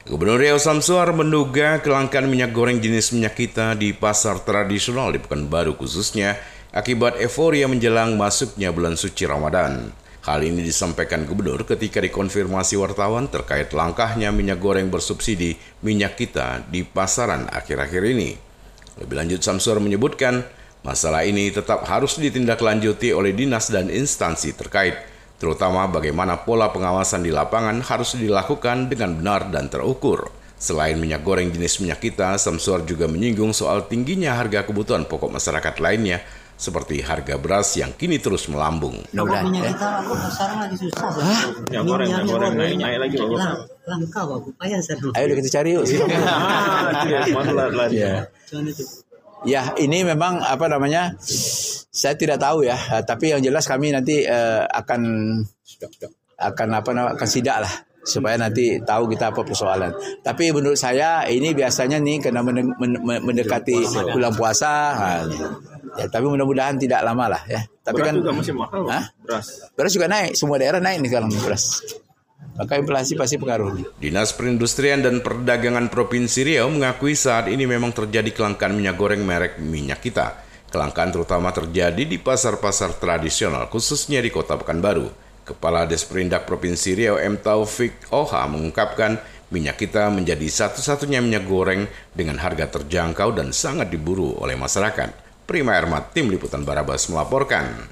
Gubernur Riau Samsuar menduga kelangkaan minyak goreng jenis minyak kita di pasar tradisional di Pekanbaru khususnya akibat euforia menjelang masuknya bulan suci Ramadan. Hal ini disampaikan Gubernur ketika dikonfirmasi wartawan terkait langkahnya minyak goreng bersubsidi minyak kita di pasaran akhir-akhir ini. Lebih lanjut Samsuar menyebutkan, masalah ini tetap harus ditindaklanjuti oleh dinas dan instansi terkait terutama bagaimana pola pengawasan di lapangan harus dilakukan dengan benar dan terukur. Selain minyak goreng jenis minyak kita, Samsur juga menyinggung soal tingginya harga kebutuhan pokok masyarakat lainnya, seperti harga beras yang kini terus melambung. Mudah minyak ya. kita aku sekarang lagi susah. Hah? Minyak goreng, minyak goreng naik, naik lagi langka Pak, upaya sekarang. Ayo kita cari yuk. Iya, ya. Cuman itu. ya, ini memang apa namanya? Saya tidak tahu ya, eh, tapi yang jelas kami nanti eh, akan akan apa namanya akan sidak lah supaya nanti tahu kita apa persoalan. Tapi menurut saya ini biasanya nih karena men- mendekati bulan puasa, ha, ya tapi mudah-mudahan tidak lama lah ya. Tapi Beras kan juga masih mahal. Hah? Beras. beras juga naik, semua daerah naik nih sekarang beras. Maka inflasi pasti pengaruh. Dinas Perindustrian dan Perdagangan Provinsi Riau mengakui saat ini memang terjadi kelangkaan minyak goreng merek minyak kita. Kelangkaan terutama terjadi di pasar-pasar tradisional, khususnya di Kota Pekanbaru. Kepala Desperindak Provinsi Riau M. Taufik Oha mengungkapkan minyak kita menjadi satu-satunya minyak goreng dengan harga terjangkau dan sangat diburu oleh masyarakat. Prima Ermat, Tim Liputan Barabas melaporkan.